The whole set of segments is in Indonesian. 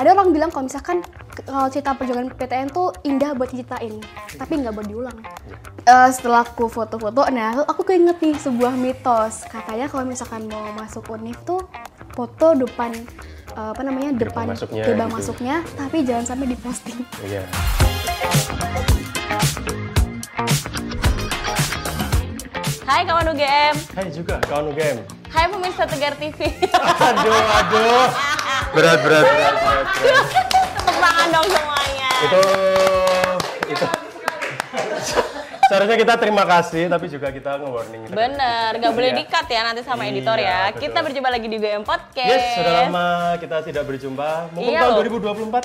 ada orang bilang kalau misalkan kalau cerita perjuangan PTN tuh indah buat diceritain, tapi nggak buat diulang. Eh, setelah aku foto-foto, nah aku keinget nih sebuah mitos. Katanya kalau misalkan mau masuk univ tuh foto depan eh, apa namanya depan masuknya gerbang gitu. masuknya, tapi jangan sampai diposting. Iya. Hai kawan UGM, Hai juga kawan UGM. hai pemirsa Tegar TV. Aduh, aduh. Berat, berat, berat, berat. berat. Tepuk tangan dong semuanya. Itu, itu. Seharusnya kita terima kasih, tapi juga kita nge-warning. Bener, gak boleh Iya. di-cut ya nanti sama Iya, editor ya. betul. Kita berjumpa lagi di UGM Podcast. Yes, sudah lama kita tidak berjumpa. Mumpung Iya tahun loh. 2024.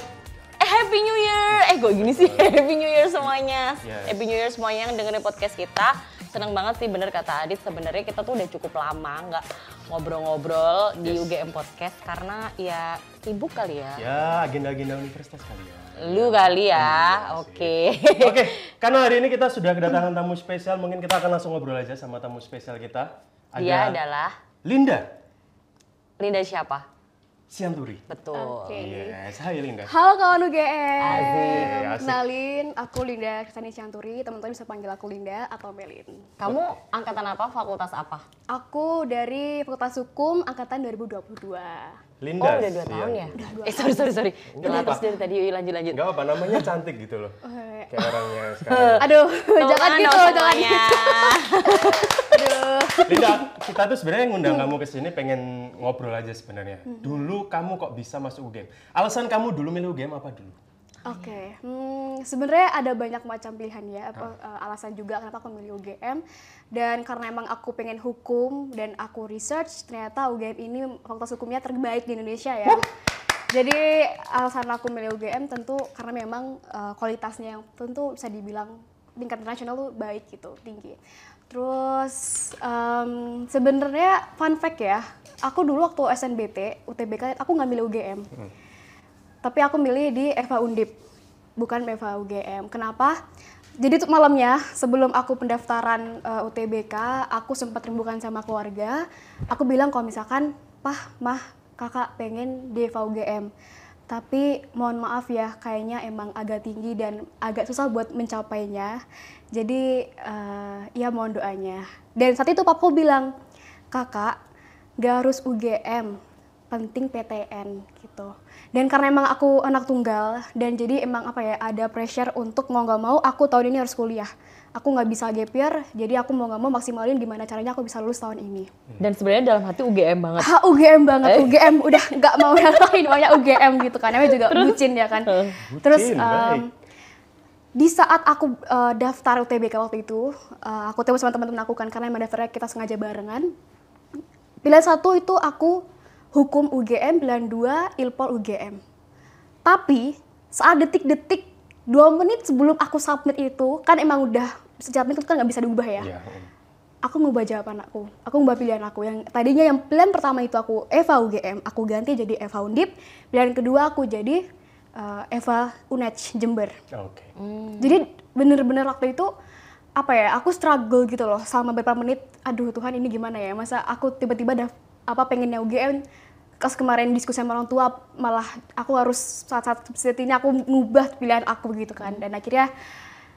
Eh, Happy New Year! Eh, kok gini sih? Happy New Year semuanya. Yes. Happy New Year semuanya yang dengerin podcast kita. Seneng banget sih bener kata Adit. Sebenarnya kita tuh udah cukup lama nggak ngobrol-ngobrol di UGM Podcast karena ya sibuk kali ya. Ya, agenda-agenda universitas kali ya. Lu kali ya, oke. Oke, karena hari ini kita sudah kedatangan tamu spesial, mungkin kita akan langsung ngobrol aja sama tamu spesial kita. Dia adalah Linda Linda siapa? Sianturi. Betul. Oke. Yes, hai Linda. Halo kawan UGM. Asik, asik. Kenalin, aku Linda Krisani Cianturi. Teman-teman bisa panggil aku Linda atau Melin. Kamu angkatan apa? Fakultas apa? Aku dari Fakultas Hukum angkatan 2022. Linda. Oh udah dua tahun ya? Eh sorry sorry sorry. Terus dari tadi yuk lanjut lanjut. Enggak apa, namanya cantik gitu loh. Kayak orangnya sekarang. Aduh, jangan tangan gitu, jangan gitu. Linda, kita tuh sebenarnya ngundang kamu ke sini pengen ngobrol aja sebenarnya. Dulu kamu kok bisa masuk UGM? Alasan kamu dulu milih UGM apa dulu? Oke, hmm, sebenarnya ada banyak macam pilihan ya, apa, eh, alasan juga kenapa aku milih UGM. Dan karena emang aku pengen hukum dan aku research, ternyata UGM ini fakultas hukumnya terbaik di Indonesia ya. Jadi alasan aku milih UGM tentu karena memang eh, kualitasnya yang tentu bisa dibilang tingkat internasional tuh baik gitu, tinggi. Terus em, sebenarnya fun fact ya, aku dulu waktu SNBT, UTBK, aku nggak milih UGM tapi aku milih di Eva Undip bukan Eva UGM kenapa? Jadi tuh malamnya sebelum aku pendaftaran eh, UTBK aku sempat rembukan sama keluarga. Aku bilang kalau misalkan pah mah kakak pengen di Eva UGM tapi mohon maaf ya kayaknya emang agak tinggi dan agak susah buat mencapainya. Jadi eh, ya mohon doanya. Dan saat itu papaku bilang kakak gak harus UGM penting PTN gitu. Dan karena emang aku anak tunggal dan jadi emang apa ya ada pressure untuk mau nggak mau aku tahun ini harus kuliah. Aku nggak bisa gap year, jadi aku mau nggak mau maksimalin gimana caranya aku bisa lulus tahun ini. Dan sebenarnya dalam hati UGM banget. Ah UGM banget, UGM udah nggak mau yang lain, maunya UGM gitu kan. Namanya juga bucin ya kan. Terus Bucin, em, baik. di saat aku eh, daftar UTBK waktu itu, eh, aku temu sama teman-teman aku kan karena emang daftarnya kita sengaja barengan. Pilihan satu itu aku hukum UGM, pilihan dua Ilpol UGM. Tapi saat detik-detik dua menit sebelum aku submit itu, kan emang udah menit itu kan nggak bisa diubah ya. Iya. Aku ngubah jawaban aku, aku ngubah pilihan aku. Yang tadinya yang pilihan pertama itu aku Eva UGM, aku ganti jadi Eva Undip. Pilihan kedua aku jadi eh, Eva UNED Jember. Oke. Jadi bener-bener waktu itu apa ya aku struggle gitu loh selama beberapa menit aduh Tuhan ini gimana ya masa aku tiba-tiba dah apa pengennya UGM pas kemarin diskusi sama orang tua malah aku harus saat-saat seperti ini aku ngubah pilihan aku gitu kan. Dan akhirnya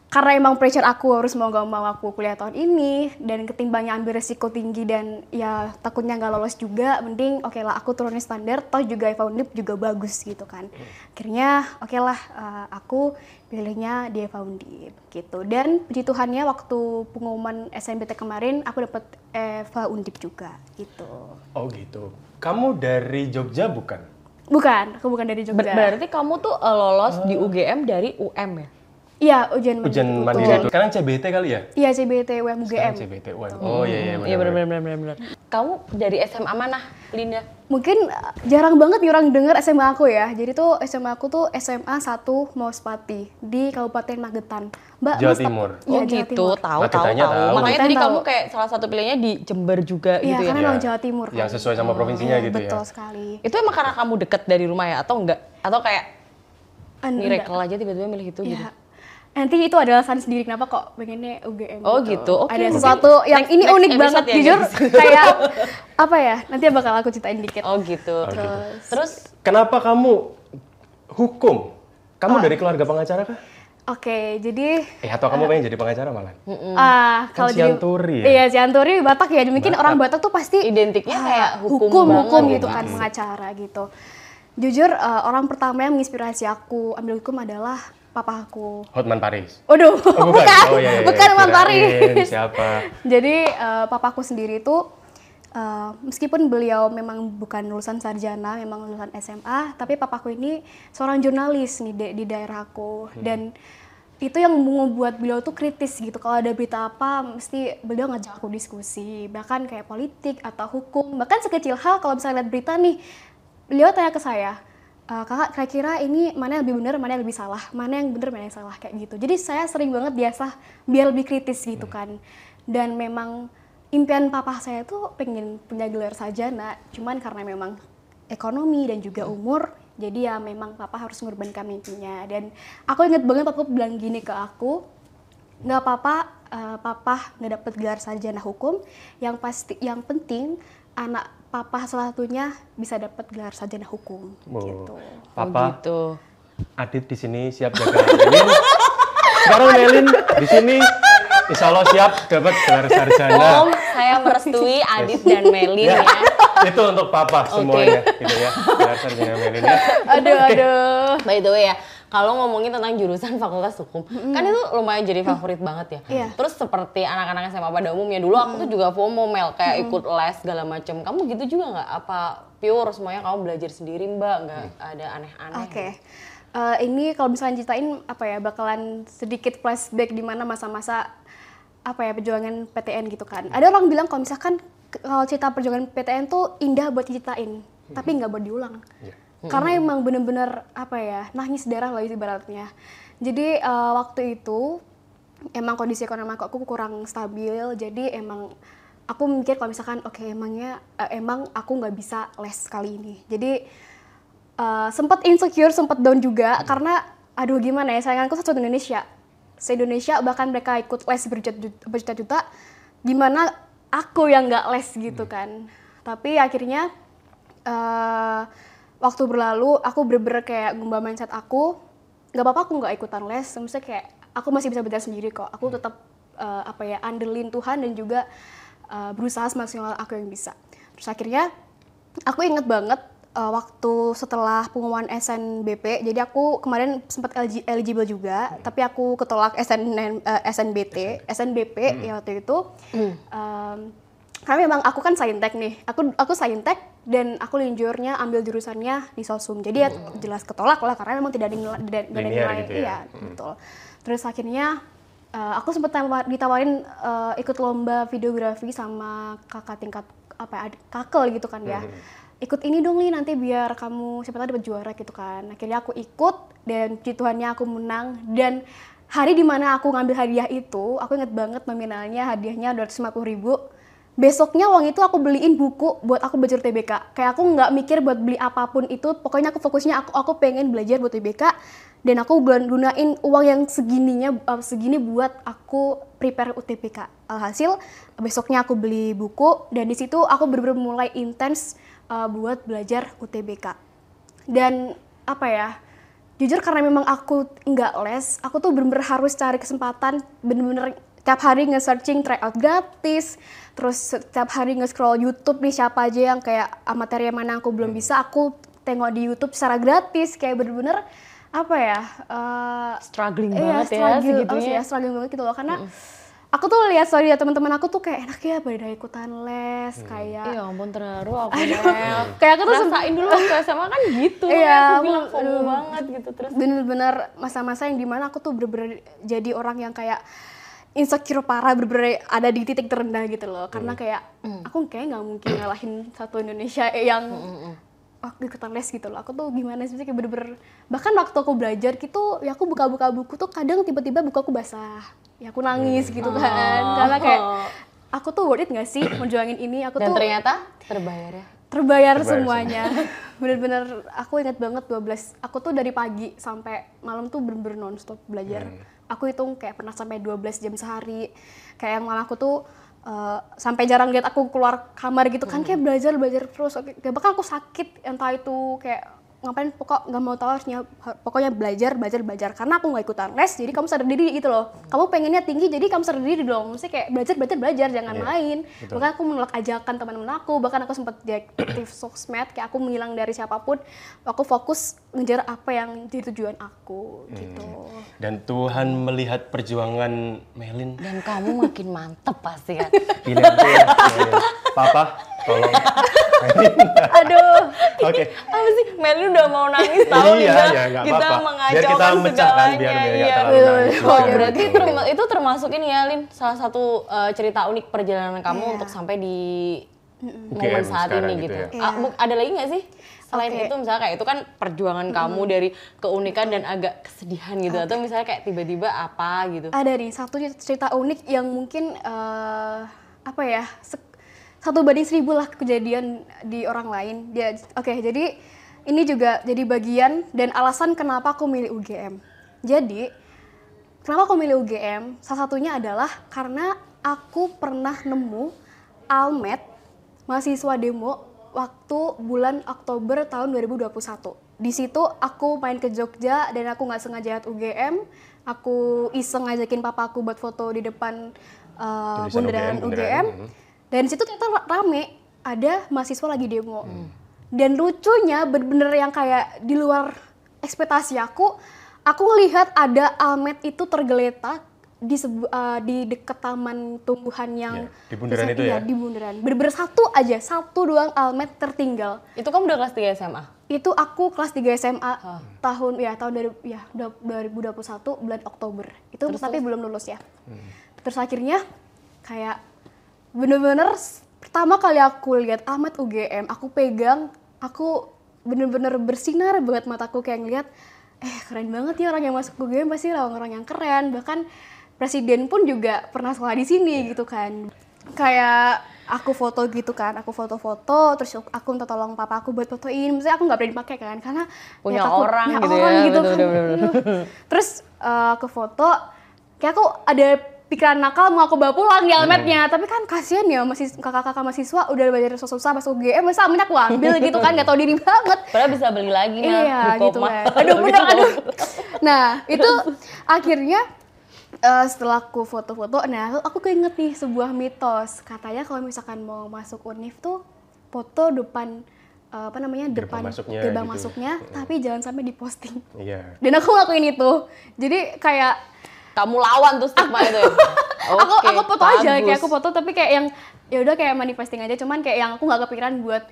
karena emang pressure aku harus mau gak mau aku kuliah tahun ini dan ketimbangnya ambil resiko tinggi dan ya takutnya nggak lolos juga mending oke lah aku turunin standar toh juga Eva Undip juga bagus gitu kan akhirnya oke lah eh, aku pilihnya di Eva Undip gitu dan puji Tuhannya waktu pengumuman SNBT kemarin aku dapet Eva Undip juga gitu Oh gitu. Kamu dari Jogja bukan? bukan aku bukan dari Ber- Jogja berarti kamu tuh eh, lolos di UGM dari UM ya? Iya ujian mandiri Ujian mandiri itu. Sekarang CBT kali ya? iya CBT UM Sekarang UGM CBT UM. Oh iya iya Iya benar. benar benar benar. Kamu dari SMA mana, Linda? Mungkin uh, jarang banget nih orang denger SMA aku ya. Jadi tuh SMA aku tuh SMA 1 Mauspati di Kabupaten Magetan. Mbak, Jawa Mas, Timur. Iya, oh Jawa gitu, Timur. tahu tahu tahu. tahu. Makanya tadi tahu. kamu kayak salah satu pilihannya di Jember juga Iya, gitu ya? karena Iya. memang Jawa Timur kan. Yang sesuai sama provinsinya Iya, gitu ya. Betul sekali. Itu emang karena kamu deket dari rumah ya atau enggak? Atau kayak miracle aja tiba-tiba milih itu gitu? Nanti itu ada alasan sendiri kenapa kok pengennya UGM Oh, gitu. Oke, ada mungkin sesuatu yang next- ini next unik banget ya, jujur kayak apa ya? Nanti bakal aku ceritain dikit. Oh gitu. Terus Terus Kenapa kamu hukum. Kamu dari keluarga pengacara kah? Oke, jadi Eh atau kamu pengen jadi pengacara malah? ah Kan kalau jadi ya? Iya, Sianturi Batak ya. Mungkin orang Batak tuh pasti Identiknya ah, kayak hukum hukum, banget hukum gitu. gitu kan pengacara gitu. Jujur eh, orang pertama yang menginspirasi aku ambil hukum adalah papa aku. Hotman Paris. Waduh, Oh, bukan, Oh iya, iya, bukan iya. Mantari. Kirain Siapa? Jadi eh, papaku sendiri itu eh, meskipun beliau memang bukan lulusan sarjana, memang lulusan SMA, tapi papaku ini seorang jurnalis nih di, di daerahku dan itu yang membuat beliau tuh kritis gitu. Kalau ada berita apa, mesti beliau ngajak aku diskusi, bahkan kayak politik atau hukum, bahkan sekecil hal kalau misalnya lihat berita nih, beliau tanya ke saya, "Eh, kakak kira-kira ini mana yang lebih benar, mana yang lebih salah, mana yang benar, mana yang salah kayak gitu. Jadi saya sering banget biasa biar lebih kritis gitu kan. Dan memang impian papa saya tuh pengen punya gelar sarjana, cuman karena memang ekonomi dan juga umur, jadi ya memang papa harus mengorbankan mimpinya. Dan aku inget banget papa bilang gini ke aku, nggak apa-apa, eh, papa nggak dapet gelar sarjana hukum, yang pasti, yang penting anak papa salah satunya bisa dapat gelar sarjana hukum. Oh, Gitu. Papa, Oh, gitu. Adit di sini siap jaga Melin. Sekarang Melin di sini Insya Allah siap dapat gelar sarjana. Om, saya merestui Adit dan Melin ya. Itu untuk papa semuanya gitu ya. Gelar sarjana Melin ya. Aduh, aduh. By the way ya, kalau ngomongin tentang jurusan fakultas hukum, kan itu lumayan jadi favorit banget ya. Iya. Terus seperti anak-anak SMA pada umumnya dulu aku tuh juga FOMO Mel, kayak ikut les segala macam. Kamu gitu juga nggak? Apa pure semuanya kamu belajar sendiri Mbak? Nggak ada aneh-aneh? Oke. Eh, ini kalau misalnya ceritain apa ya bakalan sedikit flashback di mana masa-masa apa ya perjuangan PTN gitu kan. Ada orang bilang kalau misalkan kalau cerita perjuangan PTN tuh indah buat diceritain, tapi nggak buat diulang. Iya. Karena emang bener-bener apa ya nangis darah lah ibaratnya. Jadi eh, waktu itu emang kondisi ekonomi aku kurang stabil, jadi emang aku mikir kalau misalkan oke emangnya eh, emang aku nggak bisa les kali ini. Jadi uh, sempat insecure, sempat down juga karena aduh gimana ya sayanganku satu Indonesia. Se Indonesia bahkan mereka ikut les berjuta- berjuta-juta, gimana aku yang nggak les gitu kan. Tapi akhirnya uh, waktu berlalu aku bener-bener kayak ngubah mindset aku, nggak apa-apa aku nggak ikutan les, maksudnya kayak aku masih bisa belajar sendiri kok. Aku tetap uh, apa ya andelin Tuhan dan juga uh, berusaha semaksimal aku yang bisa. Terus akhirnya aku inget banget uh, waktu setelah pengumuman SNBP, jadi aku kemarin sempat eligible juga, tapi aku ketolak SN, uh, SNBT, SNBP ya waktu itu. Um, karena memang aku kan saintek nih, aku aku saintek dan aku linjurnya ambil jurusannya di sosum, jadi ya jelas ketolak lah karena memang tidak ada nilai, tidak ada Linear nilai gitu ya. iya betul. Terus akhirnya uh, aku sempat tawar- ditawarin uh, ikut lomba videografi sama kakak tingkat apa ya, kakel gitu kan ya. Ikut ini dong nih nanti biar kamu siapa tahu dapat juara gitu kan. Akhirnya aku ikut dan puji Tuhannya aku menang dan hari di mana aku ngambil hadiah itu, aku inget banget nominalnya hadiahnya 250 ribu. Besoknya uang itu aku beliin buku buat aku belajar TBK. Kayak aku nggak mikir buat beli apa pun itu. Pokoknya aku fokusnya aku aku pengen belajar buat TBK dan aku gun- gunain uang yang segininya uh, segini buat aku prepare UTBK. Alhasil besoknya aku beli buku dan di situ aku bener-bener mulai intens uh, buat belajar UTBK. Dan apa ya? Jujur karena memang aku nggak les, aku tuh bener-bener harus cari kesempatan bener-bener tiap hari nge-searching tryout gratis, terus setiap hari nge-scroll YouTube nih siapa aja yang kayak ah, materi yang mana aku belum bisa, aku tengok di YouTube secara gratis, kayak bener-bener apa ya? eh, Struggling iya, banget ya struggle, oh, segitunya. iya, struggling banget gitu loh karena aku tuh lihat story ya teman-teman aku tuh kayak enak ya pada ikutan les kayak Iya ampun terharu aku Mel. kayak aku tuh Rasain dulu waktu SMA kan gitu Iya, ya, aku aku- bilang aduh. banget gitu terus bener-bener masa-masa yang di mana aku tuh bener-bener jadi orang yang kayak insecure parah bener-bener ada di titik terendah gitu loh. Karena kayak aku kayak nggak mungkin ngalahin satu Indonesia yang waktu ikutan les gitu loh. Aku tuh gimana sih? Kayak bener-bener bahkan waktu aku belajar gitu ya aku buka-buka buku tuh kadang tiba-tiba buku aku basah. Ya aku nangis gitu kan. Karena kayak aku tuh worth it gak sih menjuangin ini? Aku dan tuh ternyata terbayar ya. terbayar Terbayar semuanya. bener-bener aku ingat banget 12 aku tuh dari pagi sampai malam tuh bener-bener nonstop belajar aku hitung kayak pernah sampai 12 jam sehari. Kayak yang malah aku tuh eh, sampai jarang lihat aku keluar kamar gitu kan kayak belajar belajar terus. Kayak bahkan aku sakit entah itu kayak ngapain pokok nggak mau tahu harusnya pokoknya belajar belajar belajar karena aku nggak ikutan les jadi kamu sadar diri gitu loh kamu pengennya tinggi jadi kamu sadar diri dong mesti kayak belajar belajar belajar jangan Iya, main betul. bahkan aku menolak ajakan teman-teman aku bahkan aku sempat deaktif sosmed kayak aku menghilang dari siapa pun aku fokus ngejar apa yang jadi tujuan aku gitu Dan Tuhan melihat perjuangan Melin. Dan kamu makin mantep pasti kan. Pilihan Tuhan. Melin. Papa, tolong. Aduh Oke. Apa sih? Meli udah mau nangis tahu Iya, kita, iya, nggak kita mengacaukan Biar kita mecah kan, biar- segalanya. biar nggak iya. terlalu nangis Oh, juga berarti gitu. terma- itu termasuk ini ya, Lin, salah satu eh, cerita unik perjalanan kamu Iya. untuk sampai di momen UGM saat ini gitu gitu. ya. Iya. Ah, bu- ada lagi nggak sih? Selain Oke. itu misalnya kayak itu kan perjuangan kamu dari keunikan dan agak kesedihan gitu atau misalnya kayak tiba-tiba apa gitu. ada nih satu cerita unik yang mungkin eh, apa ya sek- satu banding seribu lah kejadian di orang lain dia oke jadi ini juga jadi bagian dan alasan kenapa aku milih UGM jadi kenapa aku milih UGM salah satunya adalah karena aku pernah nemu almet mahasiswa demo waktu bulan Oktober tahun 2021. Di situ aku main ke Jogja dan aku nggak sengaja lihat UGM. Aku iseng ngajakin papa aku buat foto di depan uh, bundaran UGM, bundaran, UGM. Dan di situ ternyata ra- rame, ada mahasiswa lagi demo. Dan lucunya bener-bener yang kayak di luar ekspektasi aku, aku ngelihat ada almet itu tergeletak di sebu- uh, di dekat taman tumbuhan yang Iya, di bundaran itu iya, ya? di bundaran. Bener-bener satu aja, satu doang almet tertinggal. Itu kamu udah kelas 3 SMA? Itu aku kelas 3 SMA tahun ya tahun dari ya dua- 2021 bulan Oktober. Itu tapi belum lulus ya. Terus akhirnya kayak bener-bener pertama kali aku lihat Ahmad UGM, aku pegang, aku bener-bener bersinar banget mataku kayak ngeliat eh keren banget ya orang yang masuk UGM pasti orang-orang yang keren bahkan presiden pun juga pernah sekolah di sini gitu kan kayak aku foto gitu kan aku foto-foto terus aku minta tolong papa aku buat fotoin maksudnya aku nggak berani pakai kan karena Punya takut- orang punya gitu ya, orang gitu betul, kan. betul, betul. terus eh, aku foto kayak aku ada pikiran nakal mau aku bawa pulang di almetnya. Tapi kan kasihan ya masih kakak-kakak mahasiswa udah belajar susah-susah masuk UGM masa almetnya aku ambil gitu kan nggak tahu diri banget. Padahal bisa beli lagi nah, iya gitu kan aduh bener aduh. Nah itu akhirnya eh, setelah aku foto-foto nah aku keinget nih sebuah mitos. Katanya kalau misalkan mau masuk univ tuh foto depan eh, apa namanya Gerbang depan masuknya gerbang gitu. masuknya tapi jangan sampai diposting. Iya. dan aku ngelakuin itu. Jadi kayak Kamu lawan tuh stigma itu ya? aku aku foto aja kayak bagus. aku foto tapi kayak yang ya udah kayak manifesting aja cuman kayak yang aku nggak kepikiran buat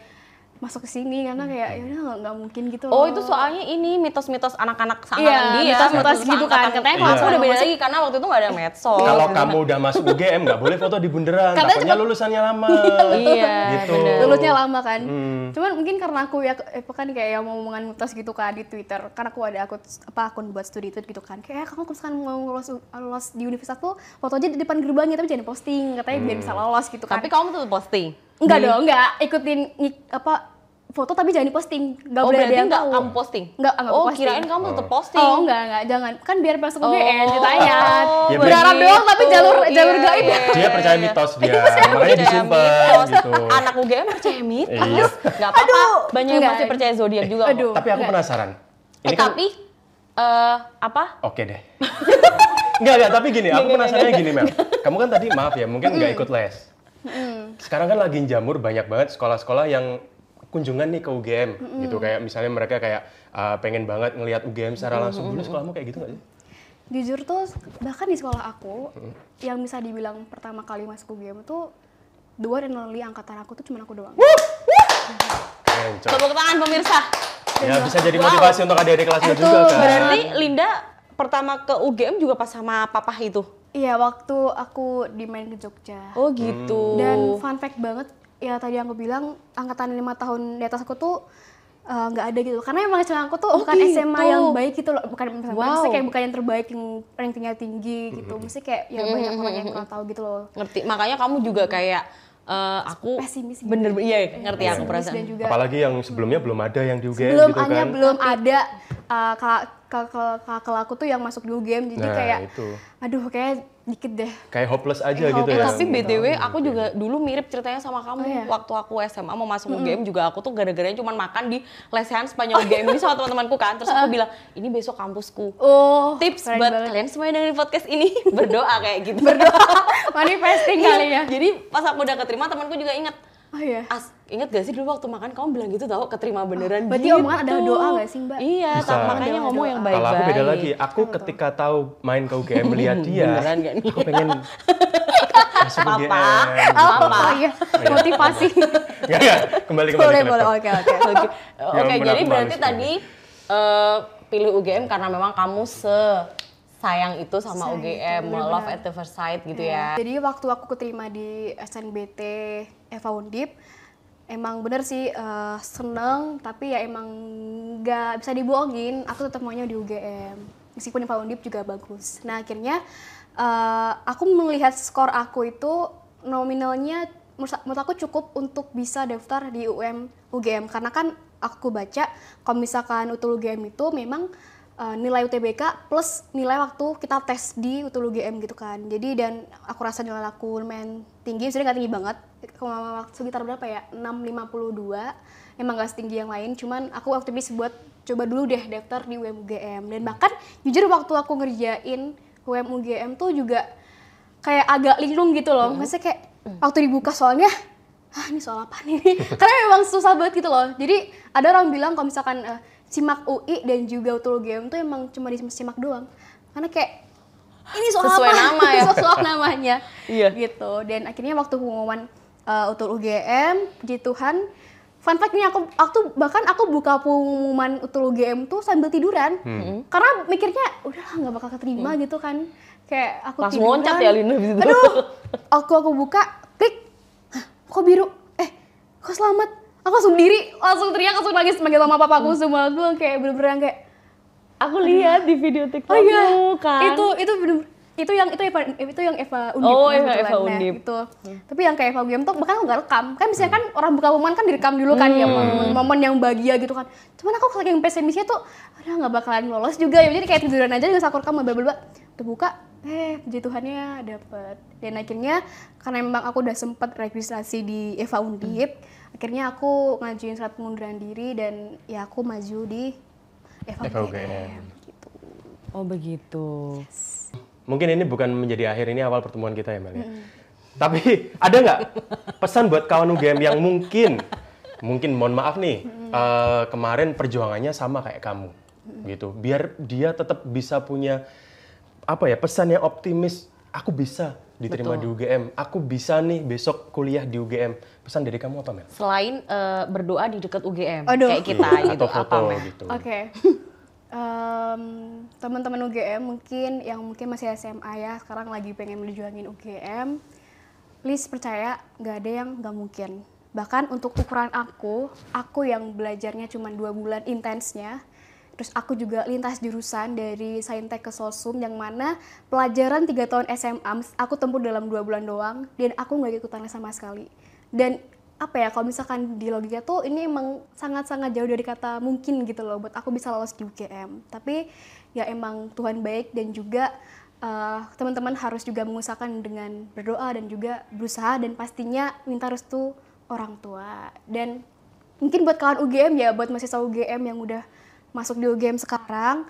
masuk ke sini karena kayak ya udah nggak- mungkin gitu Oh loh. itu soalnya ini mitos-mitos anak-anak Iya, seangkatan dia. mitos-mitos gitu kan. Katanya Iya. kelasku udah beda lagi karena waktu itu nggak ada medsos. Kalau kamu udah masuk UGM nggak boleh foto di bundaran, Katanya takutnya cepet- lulusannya lama. Iya, gitu. bener. lulusnya lama kan Hmm. cuman mungkin karena aku ya eh, kan kayak yang mau omongan mitos gitu kan di Twitter karena aku ada akun apa akun buat studi itu gitu kan kayak "Eh, kamu misalkan mau lolos lolos di universitas tuh foto aja di depan gerbangnya tapi jangan posting katanya biar bisa lolos gitu kan Tapi kamu tuh posting. Enggak dong enggak ikutin ngik- apa foto tapi jangan diposting nggak Oh boleh ada berarti yang nggak tahu kamu posting? Enggak, enggak Oh posting. kirain kamu tetap posting. Oh enggak enggak jangan kan biar masuk Oh, UGM ceritanya Ya, berharap doang tapi jalur jalur Iya, gaib iya, Dia iya, percaya iya. mitos dia, Percaya makanya disimpan gitu. Anak UGM percaya mitos. Iya. Gak apa-apa. Banyak yang Enggak. masih percaya zodiak juga. Aduh. Tapi aku Enggak. penasaran. Eh Ini kan tapi eh apa? Oke deh. Enggak, enggak, tapi gini, aku penasarannya gini, Mel. Kamu kan tadi maaf ya, mungkin nggak ikut les. Sekarang kan lagi jamur banyak banget sekolah-sekolah yang kunjungan nih ke UGM gitu kayak misalnya mereka kayak uh, pengen banget ngelihat UGM secara langsung dulu sekolahmu kayak gitu nggak sih? jujur tuh bahkan di sekolah aku yang bisa dibilang pertama kali masuk UGM tuh dua dan only angkatan aku tuh cuma aku doang Keren, Cok. Tepuk tangan pemirsa. Ya bisa jadi Wow. motivasi untuk adik-adik kelasnya juga kan. Berarti Linda pertama ke UGM juga pas sama papa itu. Iya waktu aku di main ke Jogja Oh gitu. dan fun fact banget ya tadi aku bilang angkatan lima tahun di atas aku tuh eh, nggak ada gitu karena emang cuma aku tuh Oh, bukan gitu. SMA yang baik gitu loh bukan SMA Wow. maksudnya kayak bukan yang terbaik yang rankingnya tinggi gitu mesti kayak ya banyak orang yang kurang tahu gitu loh ngerti. Makanya kamu juga kayak eh, aku Pesimis gitu. bener iya ngerti aku Pesimis perasaan. dan juga Apalagi yang sebelumnya belum ada yang di UGM belum gitu ada kan. belum ada uh, kakak kakak aku tuh yang masuk di UGM jadi Nah, kayak itu. aduh kayak dikit deh Kayak hopeless aja Eh, gitu Eh, ya. tapi BTW aku juga dulu mirip ceritanya sama kamu. Oh, iya? Waktu aku SMA mau masuk UGM juga aku tuh gara-garanya cuma makan di lesehan sepanjang UGM ini sama teman-temanku kan. Terus aku bilang, "Ini besok kampusku." oh Tips buat banget. kalian semua yang dengerin podcast ini berdoa kayak gitu. manifesting Iya, kali ya Jadi pas aku udah keterima temanku juga inget. Oh iya As, inget gak sih dulu waktu makan kamu bilang gitu tau keterima beneran berarti gitu. omongan ada doa gak sih, Mbak? Iya, Bisa. tak- makanya ngomong yang baik-baik. Kalau aku beda lagi, aku ketika tahu main ke UGM melihat dia, Beneran nggak nih? aku pengen masuk Papa. UGM. oh, Apa? oh iya motivasi Enggak, enggak, kembali kembali boleh ke boleh oke oke Oke, Ya jadi berarti tadi eh, pilih UGM karena memang kamu se sayang itu sama Sayang UGM, itu, love at the first sight gitu ya. Jadi waktu aku keterima di SNBT Eva Undip, emang bener sih eh, seneng, tapi ya emang nggak bisa dibohongin, aku tetap maunya di UGM. Meskipun Eva Undip juga bagus. Nah akhirnya eh, aku melihat skor aku itu nominalnya menurut menurut aku cukup untuk bisa daftar di UM UGM karena kan aku baca kalau misalkan UTUL UGM itu memang uh, nilai UTBK plus nilai waktu kita tes di UTUL UGM gitu kan. Jadi dan aku rasa nilai aku lumayan tinggi, sebenarnya nggak tinggi banget, Kalau sekitar berapa ya? 652. Emang nggak setinggi yang lain, cuman aku aktivis buat coba dulu deh daftar di UM UGM. Dan bahkan jujur waktu aku ngerjain UM UGM tuh juga kayak agak linglung gitu loh. Maksudnya kayak waktu dibuka soalnya ah ini soal apa nih? Karena memang susah banget gitu loh. Jadi ada orang bilang kalau misalkan eh, simak UI dan juga UTUL UGM tuh emang cuma di simak doang. Karena kayak ini soal Sesuai apa? nama ya. Sesuai namanya. Iya. Gitu. Dan akhirnya waktu pengumuman uh, UTUL UGM, puji Tuhan, fun fact nih aku, aku bahkan aku buka pengumuman UTUL UGM tuh sambil tiduran. Karena mikirnya udahlah nggak bakal keterima gitu kan. Kayak aku Langsung tiduran. loncat ya, Linda. Aduh, aku aku buka, klik, Hah, kok biru? Eh, kok selamat? Aku langsung diri, langsung teriak, langsung nangis manggil mama papaku semua. Gue kayak bener-bener yang kayak, Aku lihat di video TikTok Oh iya, kan. itu itu bener itu yang itu Eva itu yang Eva Undip. Oh, Eva-. Eva Nah, Undip. Itu. Tapi yang kayak Eva UGM tuh bahkan aku nggak rekam. Kan biasanya kan orang buka pengumuman kan direkam dulu kan ya momen-momen yang bahagia gitu kan. Cuman aku saking pesimisnya tuh udah nggak bakalan lolos juga ya. Jadi kayak tiduran aja nggak aku rekam bla bla bla. Udah buka, eh puji Tuhannya dapet. Dan akhirnya karena memang aku udah sempet registrasi di Eva Undip, akhirnya aku ngajuin surat pengunduran diri dan ya aku maju di Eva, Eva UGM. UGM. Gitu. Oh begitu. Mungkin ini bukan menjadi akhir ini awal pertemuan kita ya Mel ya. Tapi ada nggak pesan buat kawan UGM yang mungkin, mungkin mohon maaf nih, eh, kemarin perjuangannya sama kayak kamu, gitu. Biar dia tetap bisa punya apa ya pesan yang optimis. Aku bisa diterima di UGM. Aku bisa nih besok kuliah di UGM. Pesan dari kamu apa Mel? Selain eh, berdoa di dekat UGM, Aduh. kayak kita Iya, gitu, atau foto apa Mel? gitu. Oke. Em, teman-teman UGM mungkin yang mungkin masih SMA ya sekarang lagi pengen menjuangin UGM please percaya nggak ada yang nggak mungkin bahkan untuk ukuran aku aku yang belajarnya cuma dua bulan intensnya terus aku juga lintas jurusan dari saintek ke sosum yang mana pelajaran tiga tahun SMA aku tempuh dalam dua bulan doang dan aku nggak ikutan sama sekali. Dan apa ya kalau misalkan di logika tuh ini emang sangat-sangat jauh dari kata mungkin gitu loh buat aku bisa lolos di UGM tapi ya emang Tuhan baik dan juga eh, teman-teman harus juga mengusahakan dengan berdoa dan juga berusaha dan pastinya minta restu orang tua. Dan mungkin buat kawan UGM ya buat mahasiswa UGM yang udah masuk di UGM sekarang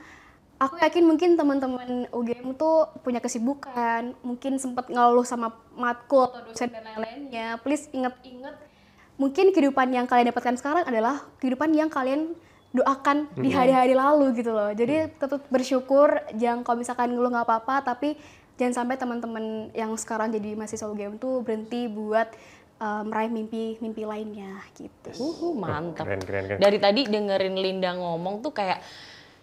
aku yakin mungkin teman-teman UGM tuh punya kesibukan mungkin sempat ngeluh sama matkul atau dosen dan lain-lainnya. Please inget-inget mungkin kehidupan yang kalian dapatkan sekarang adalah kehidupan yang kalian doakan di hari-hari lalu gitu loh. Jadi tetap bersyukur jangan kalau misalkan ngeluh nggak apa-apa tapi jangan sampai teman-teman yang sekarang jadi mahasiswa UGM tuh berhenti buat eh, meraih mimpi-mimpi lainnya gitu Uhu, mantap. Keren, keren, keren. Dari tadi dengerin Linda ngomong tuh kayak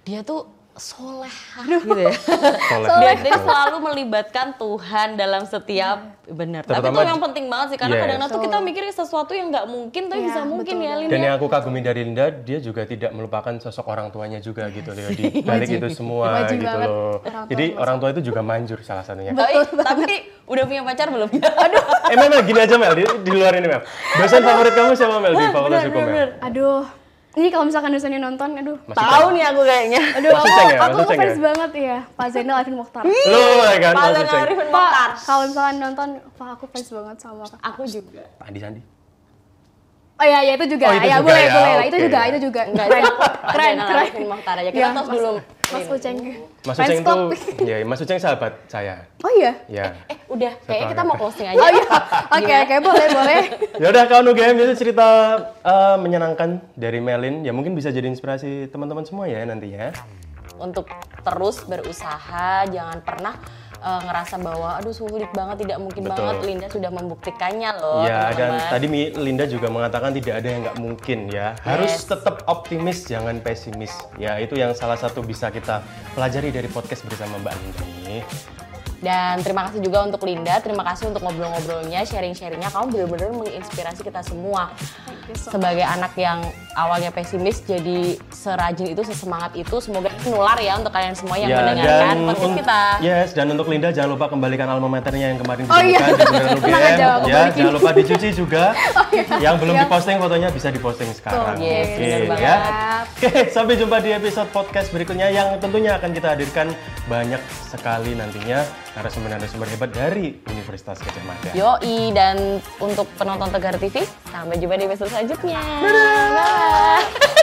dia tuh soleh gitu ya. Soleh. Dia, dia selalu melibatkan Tuhan dalam setiap benar. Tapi itu yang penting banget sih karena Yes. kadang-kadang tuh kita mikir sesuatu yang nggak mungkin tapi Iya, bisa mungkin betul ya. Linda. Dan yang aku kagumi dari Linda, dia juga tidak melupakan sosok orang tuanya juga gitu loh di balik itu semua Wajib gitu banget loh. orang Jadi orang tua itu juga manjur salah satunya. Tapi, tapi udah punya pacar belum? Aduh. eh Mel, gini aja Mel, di, di luar ini Mel. Dosen favorit kamu siapa Mel di Fakultas Hukum Mel? aduh Ini kalau misalkan dosennya nonton, aduh. Tahu nih aku kayaknya. Aduh, aku, ya, aku ngefans ya? banget ya. Pak Zainal Arifin Mokhtar. Lu kan, Pak Zainal. Arifin Pak, Mokhtar. kalau misalkan nonton, Pak aku fans banget sama Kak. Aku juga. Andi Sandi. Oh iya, iya itu juga. Oh, itu ya juga boleh, ya, boleh lah. Itu juga, itu juga. Enggak, keren, Pak keren. Arifin Mokhtar aja. Kita Ya, tos dulu. Mas Uceng. Mas Uceng tuh, ya Mas Uceng sahabat saya. Oh iya? Ya. Eh, udah. Kayaknya kita mau closing aja. Oh iya. Oke, oke, boleh, boleh. Ya udah kawan UGM itu cerita eh, menyenangkan dari Melin. Ya mungkin bisa jadi inspirasi teman-teman semua ya nantinya. Untuk terus berusaha, jangan pernah eh, ngerasa bahwa aduh sulit banget, tidak mungkin Betul. banget. Linda sudah membuktikannya loh, ya dan teman-teman. tadi Mi- Linda juga mengatakan tidak ada yang nggak mungkin ya. Harus Yes. tetap optimis, jangan pesimis. Ya itu yang salah satu bisa kita pelajari dari podcast bersama Mbak Linda ini. Dan terima kasih juga untuk Linda, terima kasih untuk ngobrol-ngobrolnya, sharing-sharingnya. Kamu benar-benar menginspirasi kita semua. Sebagai anak yang awalnya pesimis, jadi serajin itu, sesemangat itu. Semoga menular ya untuk kalian semua yang mendengarkan podcast kita. Yes, dan untuk Linda jangan lupa kembalikan alma maternya yang kemarin Oh iya. ditemukan di Bundaran UGM. Ya, jangan lupa dicuci juga. Yang belum Siap. diposting fotonya bisa diposting sekarang. Yes, Oke, benar banget. ya. Oke, sampai jumpa di episode podcast berikutnya yang tentunya akan kita hadirkan banyak sekali nantinya narasumber-narasumber hebat dari Universitas Gajah Mada. Yoi, dan untuk penonton Tegar TV, sampai jumpa di episode selanjutnya. Bye.